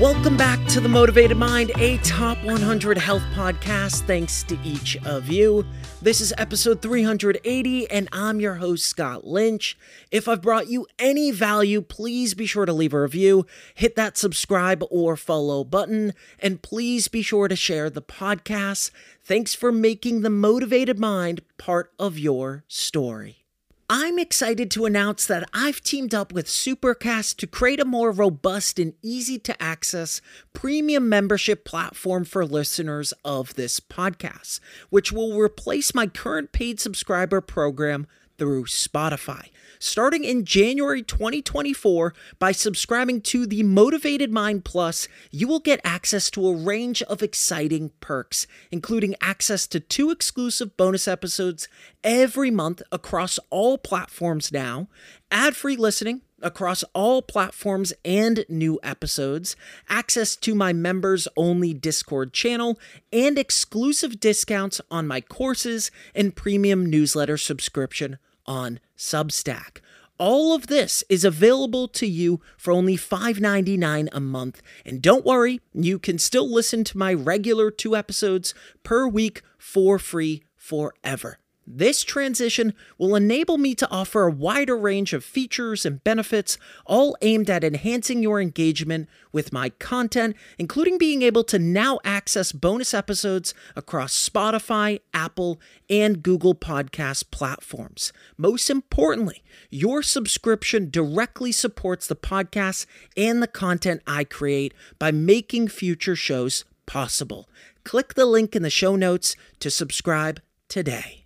Welcome back to The Motivated Mind, a top 100 health podcast. Thanks to each of you. This is episode 380, and I'm your host, Scott Lynch. If I've brought you any value, please be sure to leave a review, hit that subscribe or follow button, and please be sure to share the podcast. Thanks for making The Motivated Mind part of your story. I'm excited to announce that I've teamed up with Supercast to create a more robust and easy to access premium membership platform for listeners of this podcast, which will replace my current paid subscriber program through Spotify. Starting in January 2024 by subscribing to the Motivated Mind Plus, you will get access to a range of exciting perks, including access to two exclusive bonus episodes every month across all platforms now, ad free listening across all platforms and new episodes, access to my members only Discord channel, and exclusive discounts on my courses and premium newsletter subscription on Substack. All of this is available to you for only $5.99 a month. And don't worry, you can still listen to my regular two episodes per week for free forever. This transition will enable me to offer a wider range of features and benefits, all aimed at enhancing your engagement with my content, including being able to now access bonus episodes across Spotify, Apple, and Google Podcast platforms. Most importantly, your subscription directly supports the podcast and the content I create by making future shows possible. Click the link in the show notes to subscribe today.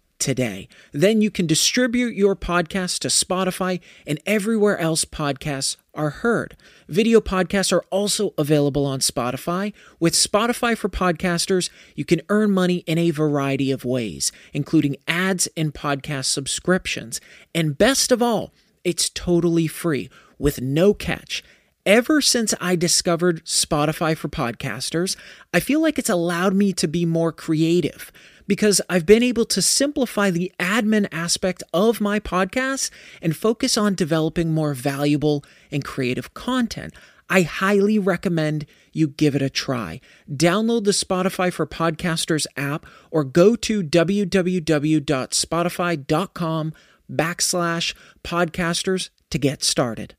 today. Then you can distribute your podcast to Spotify and everywhere else podcasts are heard. Video podcasts are also available on Spotify. With Spotify for Podcasters, you can earn money in a variety of ways, including ads and podcast subscriptions. And best of all, it's totally free with no catch. Ever since I discovered Spotify for podcasters, I feel like it's allowed me to be more creative because I've been able to simplify the admin aspect of my podcast and focus on developing more valuable and creative content. I highly recommend you give it a try. Download the Spotify for Podcasters app or go to www.spotify.com backslash podcasters to get started.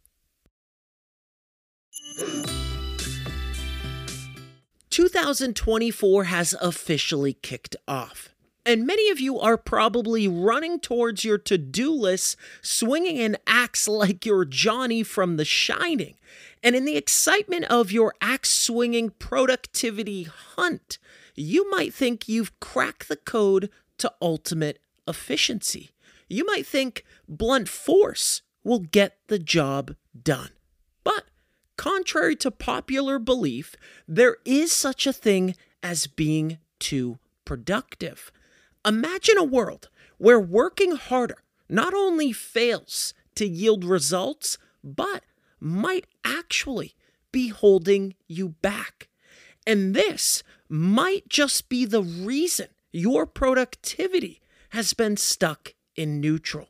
2024 has officially kicked off. And many of you are probably running towards your to do list, swinging an axe like you're Johnny from The Shining. And in the excitement of your axe swinging productivity hunt, you might think you've cracked the code to ultimate efficiency. You might think blunt force will get the job done. Contrary to popular belief, there is such a thing as being too productive. Imagine a world where working harder not only fails to yield results, but might actually be holding you back. And this might just be the reason your productivity has been stuck in neutral.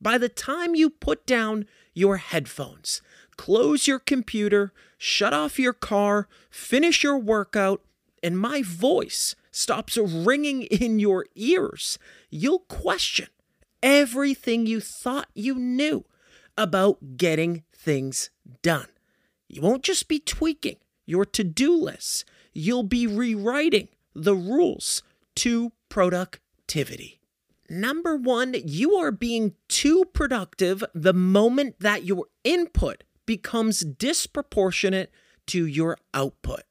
By the time you put down your headphones, close your computer, shut off your car, finish your workout, and my voice stops ringing in your ears, you'll question everything you thought you knew about getting things done. You won't just be tweaking your to do lists, you'll be rewriting the rules to productivity. Number one, you are being too productive the moment that your input becomes disproportionate to your output.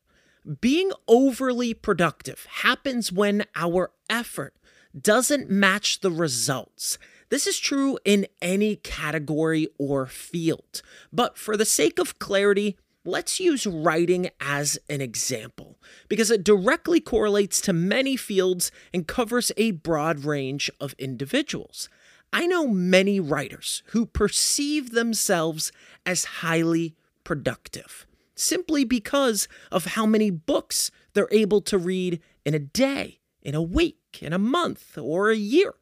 Being overly productive happens when our effort doesn't match the results. This is true in any category or field. But for the sake of clarity, let's use writing as an example because it directly correlates to many fields and covers a broad range of individuals. I know many writers who perceive themselves as highly productive simply because of how many books they're able to read in a day, in a week, in a month, or a year.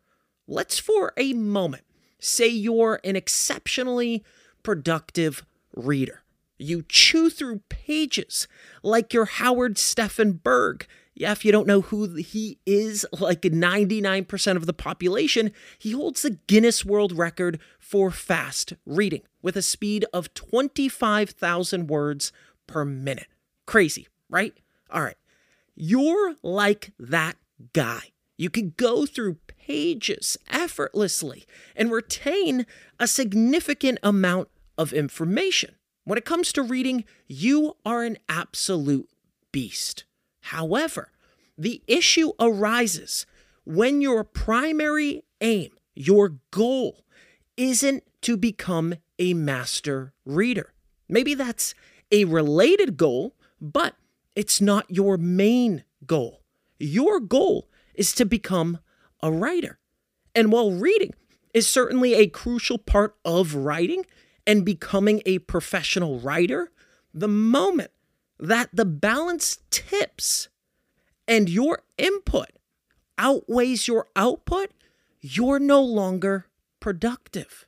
Let's for a moment say you're an exceptionally productive reader. You chew through pages like your Howard Stephen Berg. Yeah, if you don't know who he is, like 99% of the population, he holds the Guinness World Record for fast reading with a speed of 25,000 words per minute. Crazy, right? All right. You're like that guy. You can go through pages effortlessly and retain a significant amount of information. When it comes to reading, you are an absolute beast. However, the issue arises when your primary aim, your goal, isn't to become a master reader. Maybe that's a related goal, but it's not your main goal. Your goal is to become a writer. And while reading is certainly a crucial part of writing and becoming a professional writer, the moment that the balance tips and your input outweighs your output, you're no longer productive.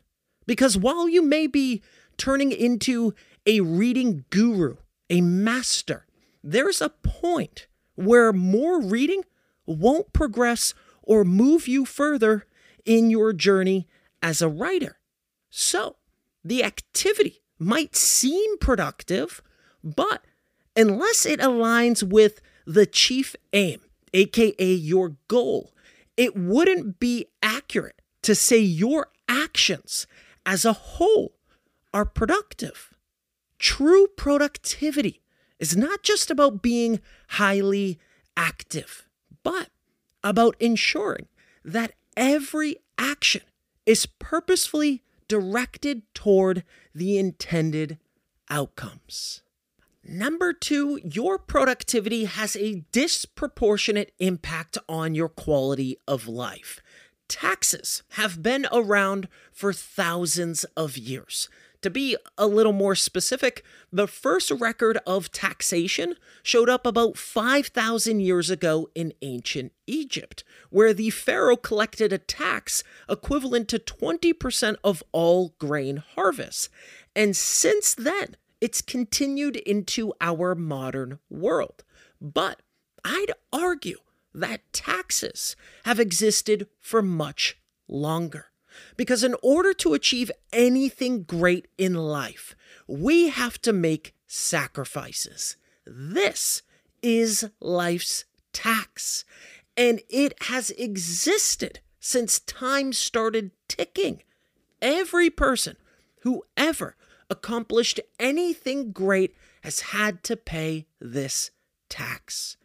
Because while you may be turning into a reading guru, a master, there's a point where more reading won't progress or move you further in your journey as a writer. So, the activity might seem productive, but unless it aligns with the chief aim, aka your goal, it wouldn't be accurate to say your actions as a whole are productive. True productivity is not just about being highly active, but about ensuring that every action is purposefully directed toward the intended outcomes. Number two, your productivity has a disproportionate impact on your quality of life. Taxes have been around for thousands of years. To be a little more specific, the first record of taxation showed up about 5,000 years ago in ancient Egypt, where the pharaoh collected a tax equivalent to 20% of all grain harvests. And since then, it's continued into our modern world. But I'd argue that taxes have existed for much longer. Because in order to achieve anything great in life, we have to make sacrifices. This is life's tax, and it has existed since time started ticking. Every person who ever accomplished anything great has had to pay this tax.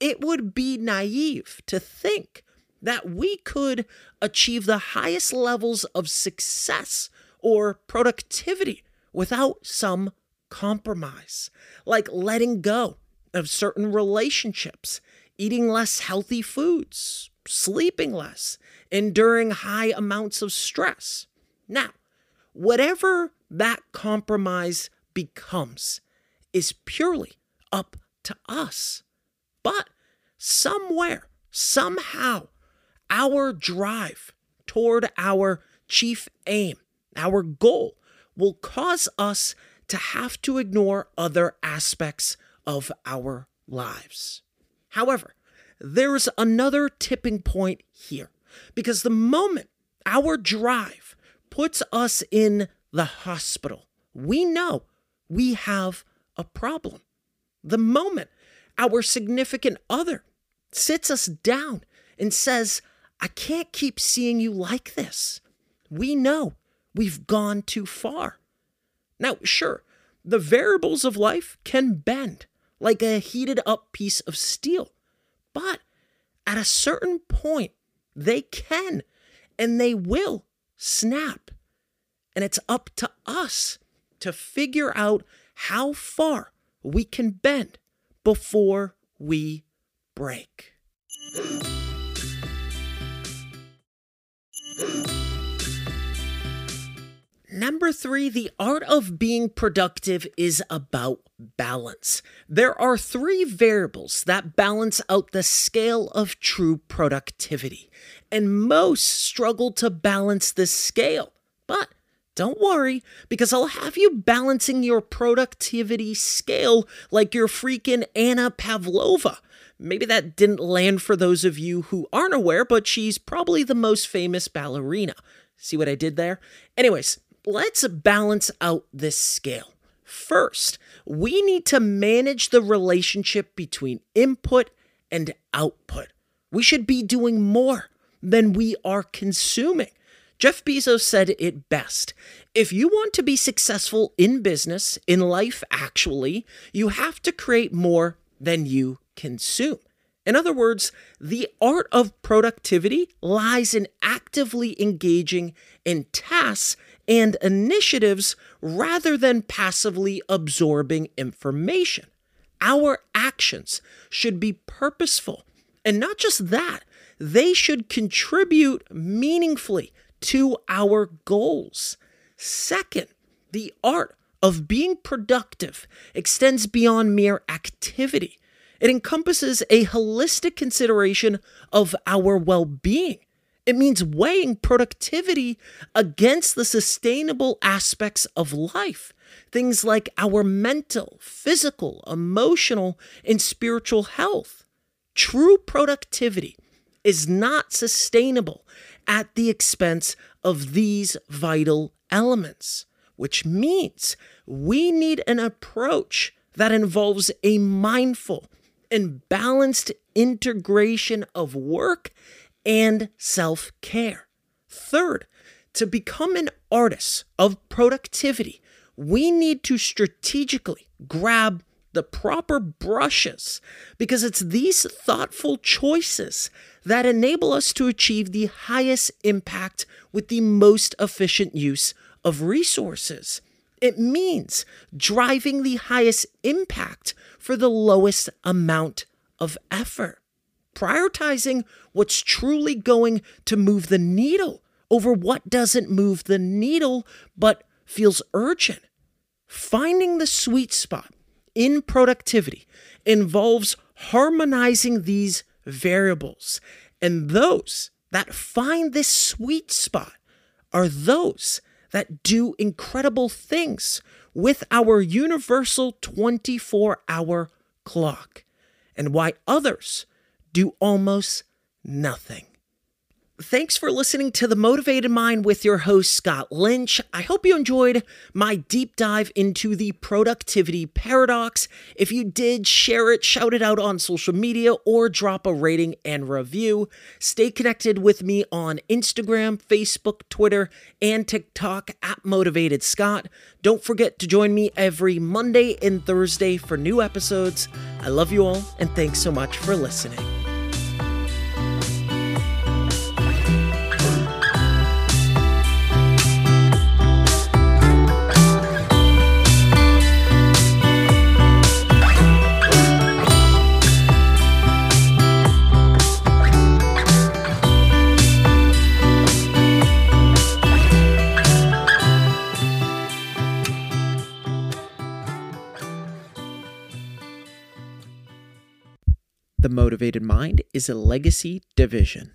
It would be naive to think that we could achieve the highest levels of success or productivity without some compromise, like letting go of certain relationships, eating less healthy foods, sleeping less, enduring high amounts of stress. Now, whatever that compromise becomes is purely up to us. But somewhere, somehow, our drive toward our chief aim, our goal, will cause us to have to ignore other aspects of our lives. However, there's another tipping point here because the moment our drive puts us in the hospital, we know we have a problem. The moment our significant other sits us down and says, I can't keep seeing you like this. We know we've gone too far. Now, sure, the variables of life can bend like a heated up piece of steel, but at a certain point, they can and they will snap. And it's up to us to figure out how far we can bend before we break. Number three, the art of being productive is about balance. There are three variables that balance out the scale of true productivity, and most struggle to balance this scale. But don't worry, because I'll have you balancing your productivity scale like you're freaking Anna Pavlova. Maybe that didn't land for those of you who aren't aware, but she's probably the most famous ballerina. See what I did there? Anyways, let's balance out this scale. First, we need to manage the relationship between input and output. We should be doing more than we are consuming. Jeff Bezos said it best. If you want to be successful in business, in life actually, you have to create more than you consume. In other words, the art of productivity lies in actively engaging in tasks and initiatives rather than passively absorbing information. Our actions should be purposeful. And not just that, they should contribute meaningfully to our goals. Second, the art of being productive extends beyond mere activity. It encompasses a holistic consideration of our well being. It means weighing productivity against the sustainable aspects of life, things like our mental, physical, emotional, and spiritual health. True productivity is not sustainable at the expense of these vital elements, which means we need an approach that involves a mindful and balanced integration of work and self care. Third, to become an artist of productivity, we need to strategically grab the proper brushes because it's these thoughtful choices that enable us to achieve the highest impact with the most efficient use of resources. It means driving the highest impact for the lowest amount of effort prioritizing what's truly going to move the needle over what doesn't move the needle but feels urgent. Finding the sweet spot in productivity involves harmonizing these variables, and those that find this sweet spot are those that do incredible things with our universal 24 hour clock, and why others do almost nothing. Thanks for listening to The Motivated Mind with your host, Scott Lynch. I hope you enjoyed my deep dive into the productivity paradox. If you did, share it, shout it out on social media, or drop a rating and review. Stay connected with me on Instagram, Facebook, Twitter, and TikTok at Motivated Scott. Don't forget to join me every Monday and Thursday for new episodes. I love you all, and thanks so much for listening. Motivated Mind is a legacy division.